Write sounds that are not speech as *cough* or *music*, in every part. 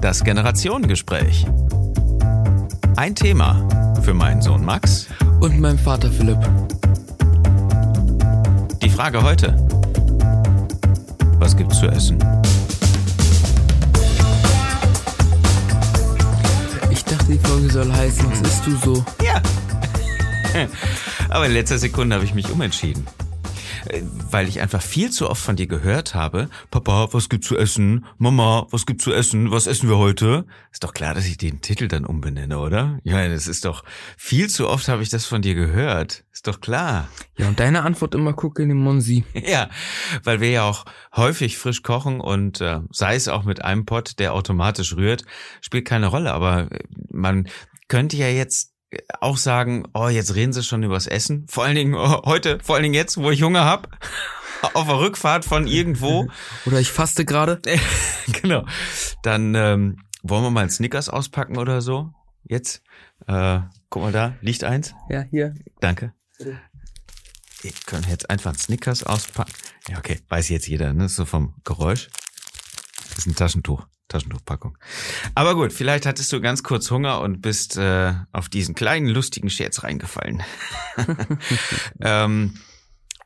Das Generationengespräch. Ein Thema für meinen Sohn Max. Und meinem Vater Philipp. Die Frage heute. Was gibt's zu essen? Ich dachte, die Folge soll heißen, was isst du so? Ja. *laughs* Aber in letzter Sekunde habe ich mich umentschieden. Weil ich einfach viel zu oft von dir gehört habe, Papa, was gibt's zu essen? Mama, was gibt's zu essen? Was essen wir heute? Ist doch klar, dass ich den Titel dann umbenenne, oder? Ja, das ist doch, viel zu oft habe ich das von dir gehört. Ist doch klar. Ja, und deine Antwort immer gucke in den Monsi. *laughs* Ja, weil wir ja auch häufig frisch kochen und äh, sei es auch mit einem Pott, der automatisch rührt, spielt keine Rolle. Aber äh, man könnte ja jetzt auch sagen, oh, jetzt reden sie schon übers Essen. Vor allen Dingen oh, heute, vor allen Dingen jetzt, wo ich Hunger hab, *laughs* auf der Rückfahrt von irgendwo. *laughs* Oder ich faste gerade. *laughs* genau. Dann ähm, wollen wir mal einen Snickers auspacken oder so. Jetzt, äh, guck mal da, liegt eins. Ja, hier. Danke. Wir können jetzt einfach einen Snickers auspacken. Ja, okay, weiß jetzt jeder, ne? So vom Geräusch. Das ist ein Taschentuch, Taschentuchpackung. Aber gut, vielleicht hattest du ganz kurz Hunger und bist äh, auf diesen kleinen lustigen Scherz reingefallen. *laughs* ähm,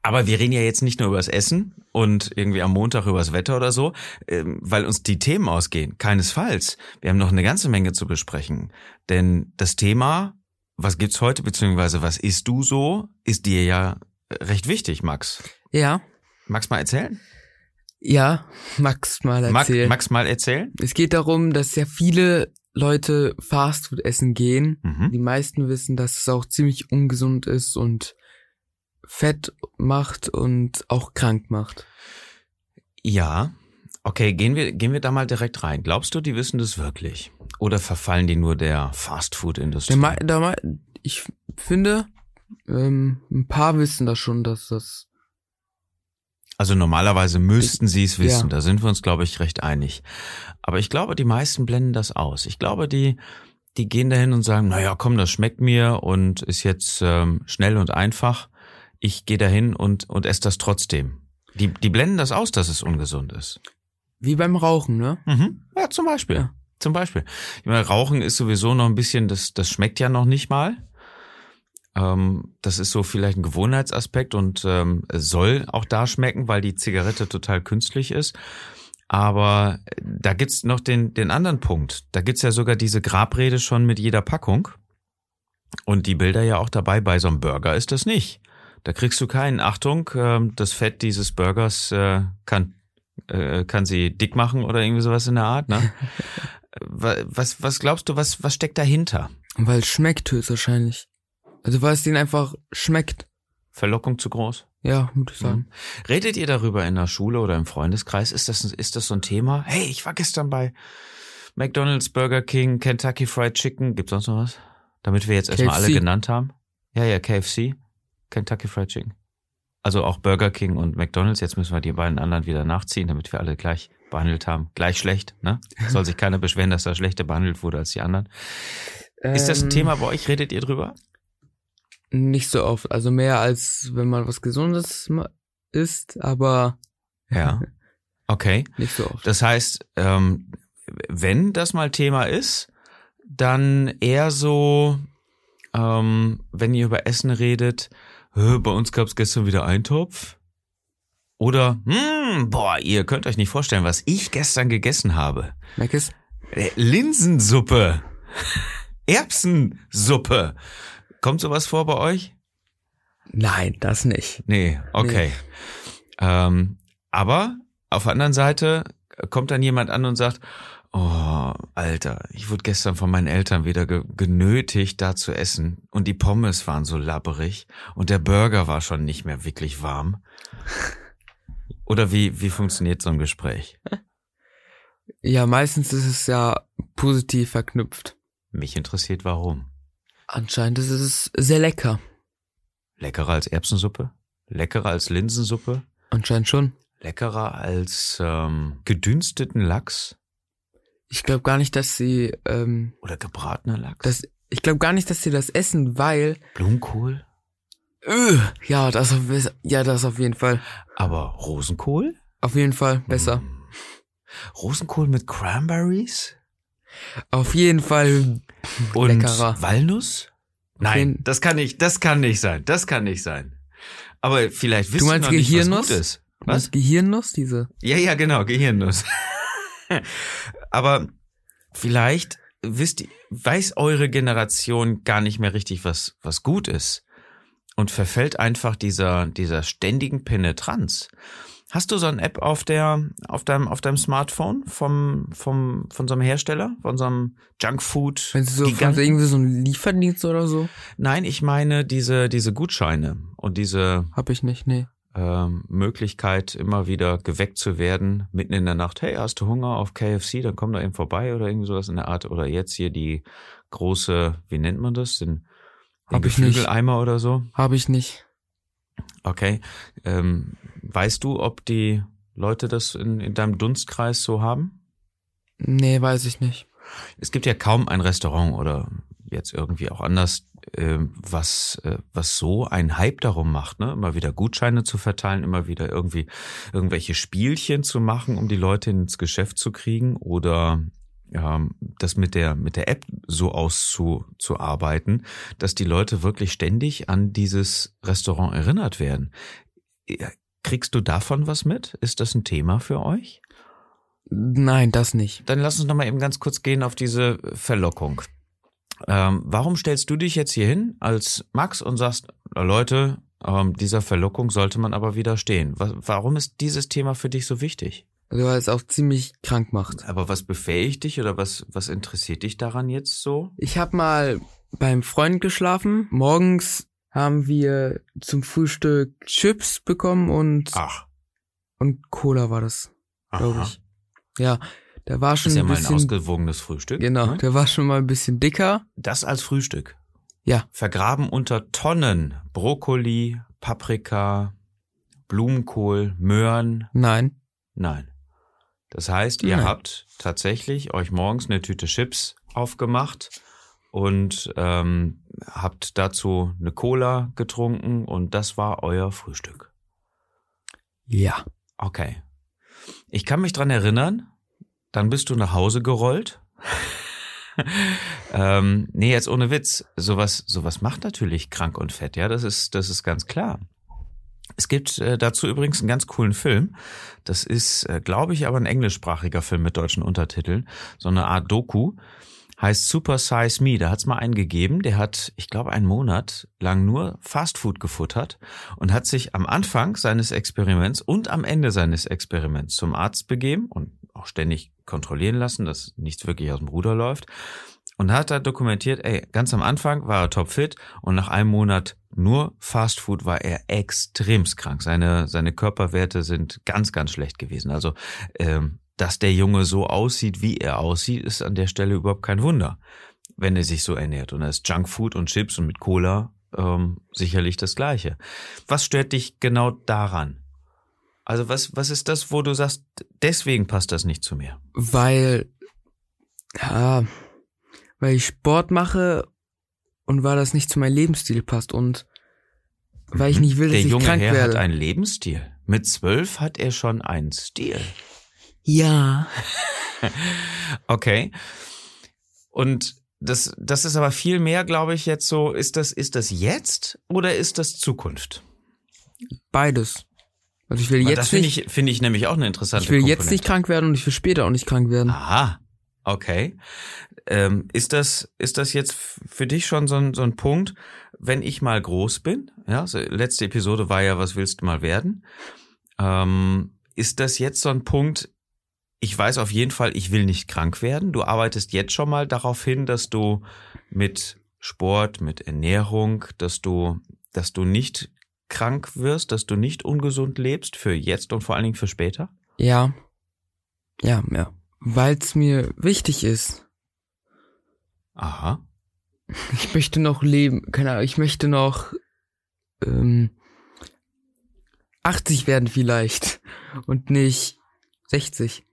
aber wir reden ja jetzt nicht nur übers Essen und irgendwie am Montag übers Wetter oder so, ähm, weil uns die Themen ausgehen. Keinesfalls. Wir haben noch eine ganze Menge zu besprechen. Denn das Thema, was gibt's heute, beziehungsweise was isst du so, ist dir ja recht wichtig, Max. Ja. Magst mal erzählen? Ja, *laughs* Max mal erzählen. Max mal erzählen? Es geht darum, dass ja viele Leute Fastfood essen gehen. Mhm. Die meisten wissen, dass es auch ziemlich ungesund ist und Fett macht und auch krank macht. Ja. Okay, gehen wir, gehen wir da mal direkt rein. Glaubst du, die wissen das wirklich? Oder verfallen die nur der Fastfood-Industrie? Ich finde, ähm, ein paar wissen das schon, dass das Also normalerweise müssten sie es wissen, Ja. da sind wir uns, glaube ich, recht einig. Aber ich glaube, die meisten blenden das aus. Ich glaube, die, die gehen dahin und sagen, naja, komm, das schmeckt mir und ist jetzt ähm, schnell und einfach. Ich gehe dahin und, und esse das trotzdem. Die, die blenden das aus, dass es ungesund ist. wie beim Rauchen, ne? Mhm. Ja, zum Beispiel. Ja. Zum Beispiel. Ich meine, Rauchen ist sowieso noch ein bisschen, das, das schmeckt ja noch nicht mal. Ähm, das ist so vielleicht ein Gewohnheitsaspekt und ähm, soll auch da schmecken, weil die Zigarette total künstlich ist. Aber da gibt's noch den, den anderen Punkt. Da gibt's ja sogar diese Grabrede schon mit jeder Packung. Und die Bilder ja auch dabei. Bei so einem Burger ist das nicht. Da kriegst du keinen, Achtung, ähm, das Fett dieses Burgers äh, kann, äh, kann sie dick machen oder irgendwie sowas in der Art. Ne? *laughs* Wa- was, was glaubst du, was, was steckt dahinter? Weil es schmeckt höchstwahrscheinlich. Also weil es denen einfach schmeckt. Verlockung zu groß? Ja, würde ich sagen. Redet ihr darüber in der Schule oder im Freundeskreis? Ist das, ist das so ein Thema? Hey, ich war gestern bei McDonald's, Burger King, Kentucky Fried Chicken. Gibt's sonst noch was? Damit wir jetzt erstmal alle genannt haben. Ja, ja, KFC, Kentucky Fried Chicken. Also auch Burger King und McDonald's. Jetzt müssen wir die beiden anderen wieder nachziehen, damit wir alle gleich behandelt haben. Gleich schlecht, ne? *laughs* Soll sich keiner beschweren, dass er schlechter behandelt wurde als die anderen. Ist das ein Ähm, Thema bei euch? Redet ihr drüber? Nicht so oft. Also mehr als wenn man was Gesundes isst, aber Ja. Okay. *laughs* nicht so oft. Das heißt, ähm, wenn das mal Thema ist, dann eher so, ähm, wenn ihr über Essen redet, "Hä, bei uns gab's gestern wieder Eintopf. Oder, hm, boah, ihr könnt euch nicht vorstellen, was ich gestern gegessen habe. Merk es? Äh, Linsensuppe. *laughs* Erbsensuppe. Kommt sowas vor bei euch? Nein, das nicht. Nee, okay. Ähm, aber auf der anderen Seite kommt dann jemand an und sagt, oh, Alter, ich wurde gestern von meinen Eltern wieder ge genötigt, da zu essen. Und die Pommes waren so labberig und der Burger war schon nicht mehr wirklich warm. *laughs* Oder wie, wie funktioniert so ein Gespräch? Ja, meistens ist es ja positiv verknüpft. Mich interessiert warum. Anscheinend ist es sehr lecker. Leckerer als Erbsensuppe? Leckerer als Linsensuppe? Anscheinend schon. Leckerer als ähm, gedünsteten Lachs? Ich glaube gar nicht, dass sie, ähm, Oder gebratener Lachs? das, ich glaube gar nicht, dass sie das essen, weil, Blumenkohl? äh, ja, das auf, ja, das auf jeden Fall. Aber Rosenkohl? Auf jeden Fall besser. Hm. Rosenkohl mit Cranberries? Auf jeden Fall Und leckerer. Walnuss? Nein, das kann nicht, das kann nicht sein. Das kann nicht sein. Aber vielleicht ihr meinst noch nicht, was gut ist. Was? Gehirnnuss, diese. Ja, ja, genau, Gehirnnuss. *laughs* Aber vielleicht wisst weiß eure Generation gar nicht mehr richtig, was, was gut ist. Und verfällt einfach dieser, dieser ständigen Penetranz. Hast du so eine App auf der, auf deinem, auf deinem Smartphone vom, vom, von so einem Hersteller? Von so einem Junkfood? Wenn sie so von irgendwie so ein Lieferdienst oder so, Nein, ich meine diese, diese Gutscheine und diese hab ich nicht, nee. ähm, Möglichkeit, immer wieder geweckt zu werden, mitten in der Nacht, hey, hast du Hunger auf KFC, dann komm da eben vorbei oder irgendwie sowas in der Art. Oder jetzt hier die große, wie nennt man das? Den, den Hab ich nicht. Geflügeleimer oder so. Hab ich nicht. Okay. Ähm, weißt du, ob die Leute das in, in deinem Dunstkreis so haben? Nee, weiß ich nicht. Es gibt ja kaum ein Restaurant oder jetzt irgendwie auch anders, ähm, was, äh, was so einen Hype darum macht, ne? Immer wieder Gutscheine zu verteilen, immer wieder irgendwie irgendwelche Spielchen zu machen, um die Leute ins Geschäft zu kriegen oder ähm, das mit der mit der App so auszuarbeiten, dass die Leute wirklich ständig an dieses Restaurant erinnert werden. Kriegst du davon was mit? Ist das ein Thema für euch? Nein, das nicht. Dann lass uns noch mal eben ganz kurz gehen auf diese Verlockung. Ähm, warum stellst du dich jetzt hier hin als Max und sagst, "Na, Leute, ähm, dieser Verlockung sollte man aber widerstehen? Wa warum ist dieses Thema für dich so wichtig? Also, weil es auch ziemlich krank macht. Aber was befähigt dich oder was, was interessiert dich daran jetzt so? Ich habe mal beim Freund geschlafen. Morgens haben wir zum Frühstück Chips bekommen und, Ach, und Cola war das, glaube ich. Ja, der war schon ist ja ein mal ein bisschen, ausgewogenes Frühstück. genau, ne? der war schon mal ein bisschen dicker. Das als Frühstück. Ja. Vergraben unter Tonnen Brokkoli, Paprika, Blumenkohl, Möhren, Nein, Nein. Das heißt, ihr Nein. habt tatsächlich euch morgens eine Tüte Chips aufgemacht und ähm, habt dazu eine Cola getrunken und das war euer Frühstück. ja. Okay. Ich kann mich dran erinnern, dann bist du nach Hause gerollt. *laughs* ähm, nee, jetzt ohne Witz. Sowas, sowas macht natürlich krank und fett, ja, das ist, das ist ganz klar. Es gibt äh, dazu übrigens einen ganz coolen Film. Das ist, äh, glaube ich, aber ein englischsprachiger Film mit deutschen Untertiteln. So eine Art Doku. Heißt Super Size Me. Da hat's mal einen gegeben, der hat, ich glaube, einen Monat lang nur Fastfood gefuttert und hat sich am Anfang seines Experiments und am Ende seines Experiments zum Arzt begeben und auch ständig kontrollieren lassen, dass nichts wirklich aus dem Ruder läuft. Und hat da dokumentiert, ey, ganz am Anfang war er topfit und nach einem Monat nur Fastfood war er extremst krank. Seine, seine Körperwerte sind ganz, ganz schlecht gewesen. Also, ähm, dass der Junge so aussieht, wie er aussieht, ist an der Stelle überhaupt kein Wunder, wenn er sich so ernährt. Und da ist Junkfood und Chips und mit Cola ähm, sicherlich das Gleiche. Was stört dich genau daran? Also was, was ist das, wo du sagst, deswegen passt das nicht zu mir? Weil, ja, weil ich Sport mache und weil das nicht zu meinem Lebensstil passt und weil ich nicht will, dass. Der ich junge krank Herr werde. hat einen Lebensstil. Mit zwölf hat er schon einen Stil. ja. *laughs* Okay. Und das, das ist aber viel mehr, glaube ich, jetzt so, ist das, ist das jetzt oder ist das Zukunft? Beides. Also ich will Weil jetzt das finde nicht, ich, finde ich nämlich auch eine interessante ich will jetzt Komponente. nicht krank werden und ich will später auch nicht krank werden. Aha, okay. Ähm, ist das ist das jetzt für dich schon so ein, so ein Punkt, wenn ich mal groß bin? Ja, so, letzte Episode war ja, was willst du mal werden? Ähm, ist das jetzt so ein Punkt? Ich weiß auf jeden Fall, ich will nicht krank werden. Du arbeitest jetzt schon mal darauf hin, dass du mit Sport, mit Ernährung, dass du, dass du nicht krank wirst, dass du nicht ungesund lebst für jetzt und vor allen Dingen für später? Ja. Ja, ja. Weil es mir wichtig ist. Aha. *laughs* Ich möchte noch leben. Keine Ahnung, ich möchte noch ähm, 80 werden vielleicht. Und nicht 60.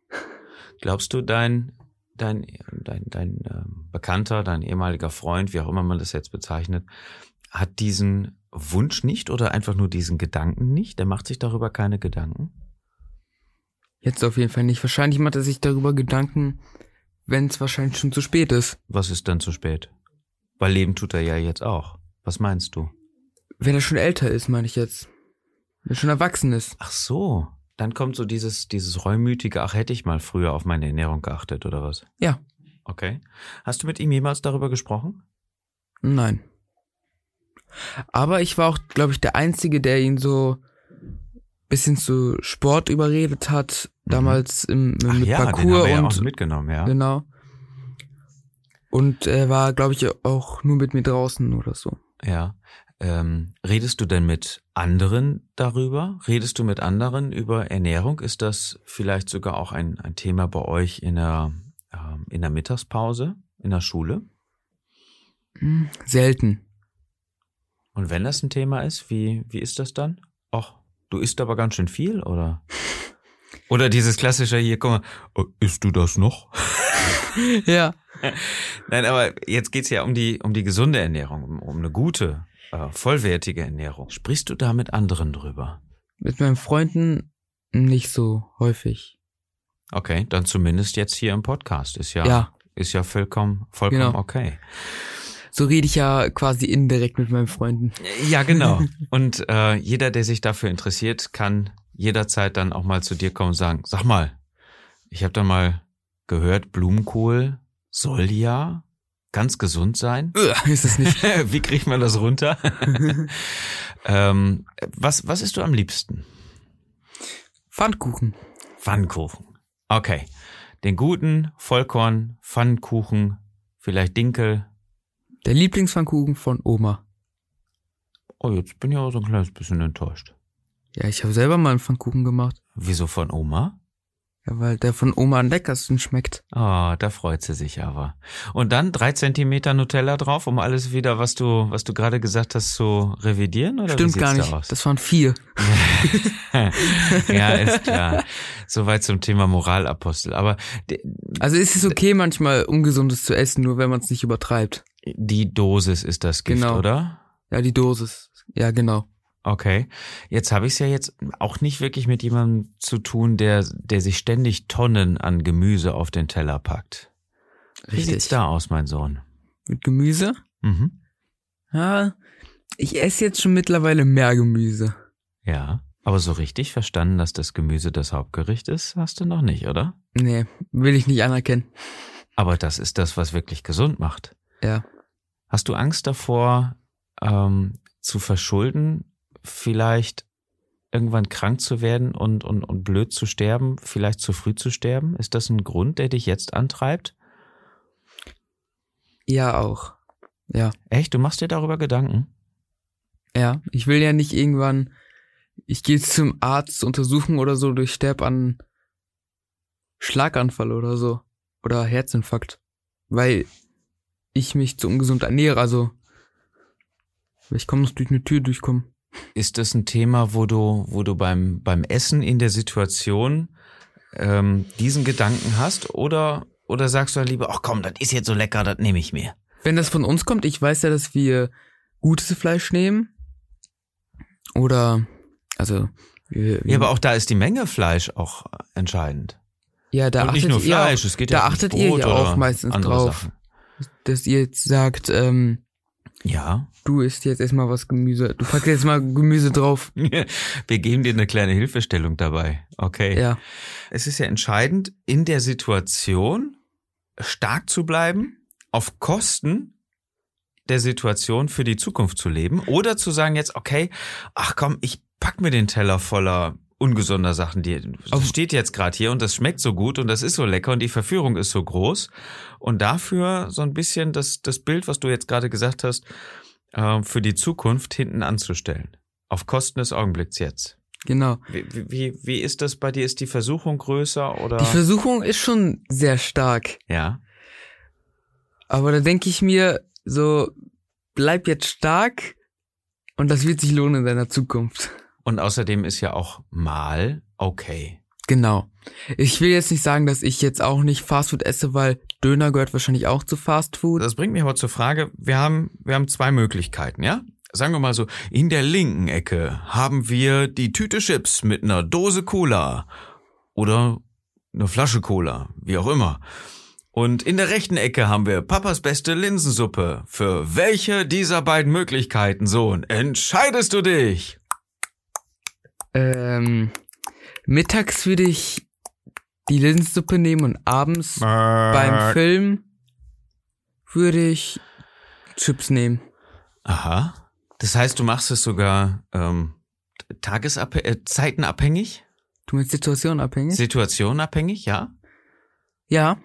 Glaubst du, dein, dein, dein, dein ähm, Bekannter, dein ehemaliger Freund, wie auch immer man das jetzt bezeichnet, hat diesen Wunsch nicht oder einfach nur diesen Gedanken nicht? Der macht sich darüber keine Gedanken? Jetzt auf jeden Fall nicht. Wahrscheinlich macht er sich darüber Gedanken, wenn es wahrscheinlich schon zu spät ist. Was ist dann zu spät? Weil leben tut er ja jetzt auch. Was meinst du? Wenn er schon älter ist, meine ich jetzt. Wenn er schon erwachsen ist. Ach so. Dann kommt so dieses, dieses reumütige, ach, hätte ich mal früher auf meine Ernährung geachtet, oder was? Ja. Okay. Hast du mit ihm jemals darüber gesprochen? Nein. Aber ich war auch, glaube ich, der Einzige, der ihn so bisschen zu Sport überredet hat, damals im, im Mhm. Ach mit ja, den haben Parcours wir ja und auch mitgenommen, ja. genau. Und er war, glaube ich, auch nur mit mir draußen oder so. Ja. Ähm, redest du denn mit anderen darüber? Redest du mit anderen über Ernährung? Ist das vielleicht sogar auch ein, ein Thema bei euch in der, ähm, in der Mittagspause, in der Schule? Selten. Und wenn das ein Thema ist, wie, wie ist das dann? Ach, du isst aber ganz schön viel, oder? Oder dieses klassische hier, guck mal, oh, isst du das noch? *laughs* ja. Nein, aber jetzt geht's ja um die, um die gesunde Ernährung, um, um eine gute, äh, vollwertige Ernährung. Sprichst du da mit anderen drüber? Mit meinen Freunden nicht so häufig. Okay, dann zumindest jetzt hier im Podcast. Ist ja, Ja. ist ja vollkommen, vollkommen Genau. okay. So rede ich ja quasi indirekt mit meinen Freunden. Ja, genau. *laughs* Und äh, jeder, der sich dafür interessiert, kann jederzeit dann auch mal zu dir kommen und sagen, sag mal, ich habe da mal gehört, Blumenkohl soll ja ganz gesund sein. *laughs* Ist es nicht. *laughs* Wie kriegt man das runter? ähm, was, was isst du am liebsten? Pfannkuchen. Pfannkuchen. Okay. Den guten Vollkorn, Pfannkuchen, vielleicht Dinkel. Der Lieblingspfannkuchen von Oma. Oh, jetzt bin ich auch so ein kleines bisschen enttäuscht. Ja, ich habe selber mal einen Pfannkuchen gemacht. Wieso von Oma? Ja, weil der von Oma am leckersten schmeckt. Ah, da freut sie sich aber. Und dann drei Zentimeter Nutella drauf, um alles wieder, was du, was du gerade gesagt hast, zu revidieren? Oder Stimmt gar nicht. Da? Das waren vier. *laughs* ja, ist klar. Soweit zum Thema Moralapostel. Aber Also ist es okay, manchmal Ungesundes zu essen, nur wenn man es nicht übertreibt. Die Dosis ist das Gift, Genau. oder? Ja, die Dosis. Ja, genau. Okay. Jetzt habe ich es ja jetzt auch nicht wirklich mit jemandem zu tun, der, der sich ständig Tonnen an Gemüse auf den Teller packt. Wie Richtig. sieht's da aus, mein Sohn? Mit Gemüse? Mhm. Ja, ich esse jetzt schon mittlerweile mehr Gemüse. Ja. Aber so richtig verstanden, dass das Gemüse das Hauptgericht ist, hast du noch nicht, oder? Nee, will ich nicht anerkennen. Aber das ist das, was wirklich gesund macht. Ja. Hast du Angst davor, ähm, zu verschulden, vielleicht irgendwann krank zu werden und, und, und blöd zu sterben, vielleicht zu früh zu sterben? Ist das ein Grund, der dich jetzt antreibt? Ja, auch. Ja. Echt? Du machst dir darüber Gedanken? Ja. Ich will ja nicht irgendwann, ich gehe zum Arzt untersuchen oder so, durch sterb an Schlaganfall oder so. Oder Herzinfarkt. Weil ich mich zu ungesund ernähre, also ich komme noch durch eine Tür durchkommen. Ist das ein Thema, wo du, wo du beim, beim Essen in der Situation ähm, diesen Gedanken hast? Oder, oder sagst du dann lieber, ach komm, das ist jetzt so lecker, das nehme ich mir? Wenn das von uns kommt, ich weiß ja, dass wir gutes Fleisch nehmen. Oder, also, wir, wir, Ja, aber auch da ist die Menge Fleisch auch entscheidend. ja, da Und nicht achtet ihr auch- Fleisch, es geht da ja auch achtet ums ihr Brot ja auch oder meistens drauf. Sachen. Dass ihr jetzt sagt, ähm, Ja. du isst jetzt erstmal was Gemüse, du packst jetzt mal Gemüse drauf. *laughs* Wir geben dir eine kleine Hilfestellung dabei. Okay. Ja, Es ist ja entscheidend, in der Situation stark zu bleiben, auf Kosten der Situation für die Zukunft zu leben oder zu sagen jetzt, okay, ach komm, ich pack mir den Teller voller ungesunder Sachen, die das steht jetzt gerade hier und das schmeckt so gut und das ist so lecker und die Verführung ist so groß und dafür so ein bisschen das das Bild, was du jetzt gerade gesagt hast, äh, für die Zukunft hinten anzustellen, auf Kosten des Augenblicks jetzt. genau. Wie, wie, wie ist das bei dir? Ist die Versuchung größer oder? Die Versuchung ist schon sehr stark. ja. Aber da denke ich mir, so, bleib jetzt stark und das wird sich lohnen in deiner Zukunft. Und außerdem ist ja auch mal okay. Genau. Ich will jetzt nicht sagen, dass ich jetzt auch nicht Fastfood esse, weil Döner gehört wahrscheinlich auch zu Fastfood. Das bringt mich aber zur Frage, wir haben, wir haben zwei Möglichkeiten, ja? Sagen wir mal so, in der linken Ecke haben wir die Tüte Chips mit einer Dose Cola oder eine Flasche Cola, wie auch immer. Und in der rechten Ecke haben wir Papas beste Linsensuppe. Für welche dieser beiden Möglichkeiten, Sohn, entscheidest du dich? Ähm, mittags würde ich die Linsensuppe nehmen und abends beim Film würde ich Chips nehmen. Aha. Das heißt, du machst es sogar ähm, tagesabhängig, äh, zeitenabhängig? Du meinst situationabhängig? Situationabhängig, ja? ja.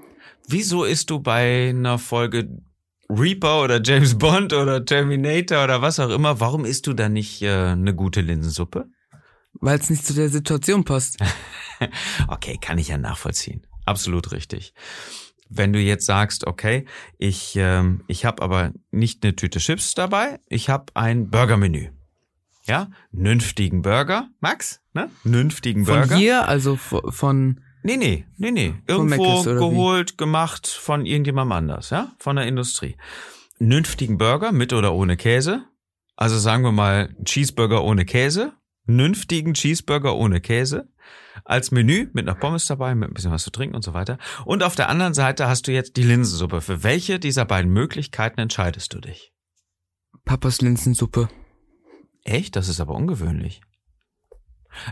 Wieso isst du bei einer Folge Reaper oder James Bond oder Terminator oder was auch immer, warum isst du da nicht äh, eine gute Linsensuppe? Weil es nicht zu der Situation passt. *laughs* okay, kann ich ja nachvollziehen. Absolut richtig. Wenn du jetzt sagst, okay, ich, ähm, ich habe aber nicht eine Tüte Chips dabei, ich habe ein Burgermenü. Ja, nünftigen Burger, Max, ne? Nünftigen Burger. Von hier, also von Nee, nee, nee, nee. Irgendwo oder wie? geholt, gemacht von irgendjemandem anders, ja? Von der Industrie. Nünftigen Burger mit oder ohne Käse. Also sagen wir mal Cheeseburger ohne Käse. Nünftigen Cheeseburger ohne Käse. Als Menü mit einer Pommes dabei, mit ein bisschen was zu trinken und so weiter. Und auf der anderen Seite hast du jetzt die Linsensuppe. Für welche dieser beiden Möglichkeiten entscheidest du dich? Papas Linsensuppe. Echt? Das ist aber ungewöhnlich.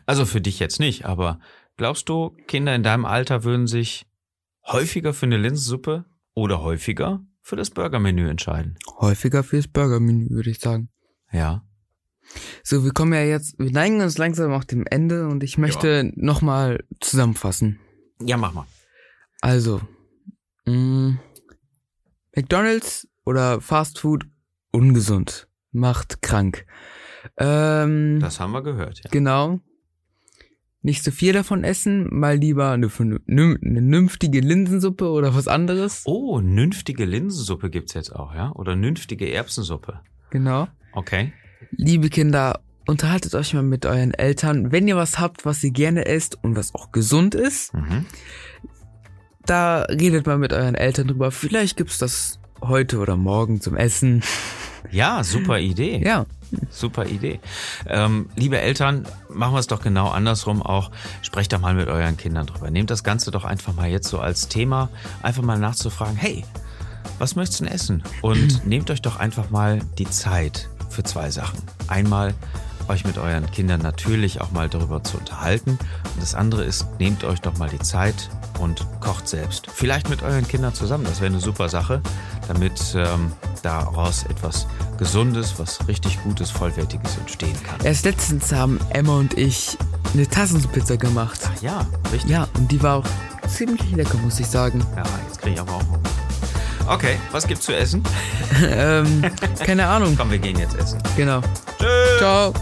Also für dich jetzt nicht, aber glaubst du, Kinder in deinem Alter würden sich häufiger für eine Linsensuppe oder häufiger für das Burgermenü entscheiden? Häufiger fürs Burgermenü, würde ich sagen. Ja. So, wir kommen ja jetzt, wir neigen uns langsam auch dem Ende und ich möchte nochmal zusammenfassen. Ja, mach mal. Also, mh, McDonald's oder Fast Food ungesund, macht krank. Ähm, Das haben wir gehört, ja. genau. Nicht so viel davon essen, mal lieber eine, eine nünftige Linsensuppe oder was anderes. Oh, nünftige Linsensuppe gibt's jetzt auch, ja? Oder nünftige Erbsensuppe. Genau. Okay. Liebe Kinder, unterhaltet euch mal mit euren Eltern. Wenn ihr was habt, was ihr gerne esst und was auch gesund ist, Mhm. da redet mal mit euren Eltern drüber. Vielleicht gibt's das heute oder morgen zum Essen. Ja, super Idee. Ja, Super Idee. Ähm, liebe Eltern, machen wir es doch genau andersrum auch. Sprecht doch mal mit euren Kindern drüber. Nehmt das Ganze doch einfach mal jetzt so als Thema, einfach mal nachzufragen, hey, was möchtest du denn essen? Und *clears throat* nehmt euch doch einfach mal die Zeit für zwei Sachen. Einmal euch mit euren Kindern natürlich auch mal darüber zu unterhalten. Und das andere ist, nehmt euch doch mal die Zeit und kocht selbst. Vielleicht mit euren Kindern zusammen. Das wäre eine super Sache, damit ähm, daraus etwas Gesundes, was richtig Gutes, Vollwertiges entstehen kann. erst letztens haben Emma und ich eine Tassenpizza gemacht. Ja, richtig. Ja, und die war auch ziemlich lecker, muss ich sagen. Ja, jetzt kriege ich aber auch Hunger. Okay, was gibt's zu essen? *laughs* ähm, keine Ahnung. Komm, wir gehen jetzt essen. Genau. Tschüss. Ciao.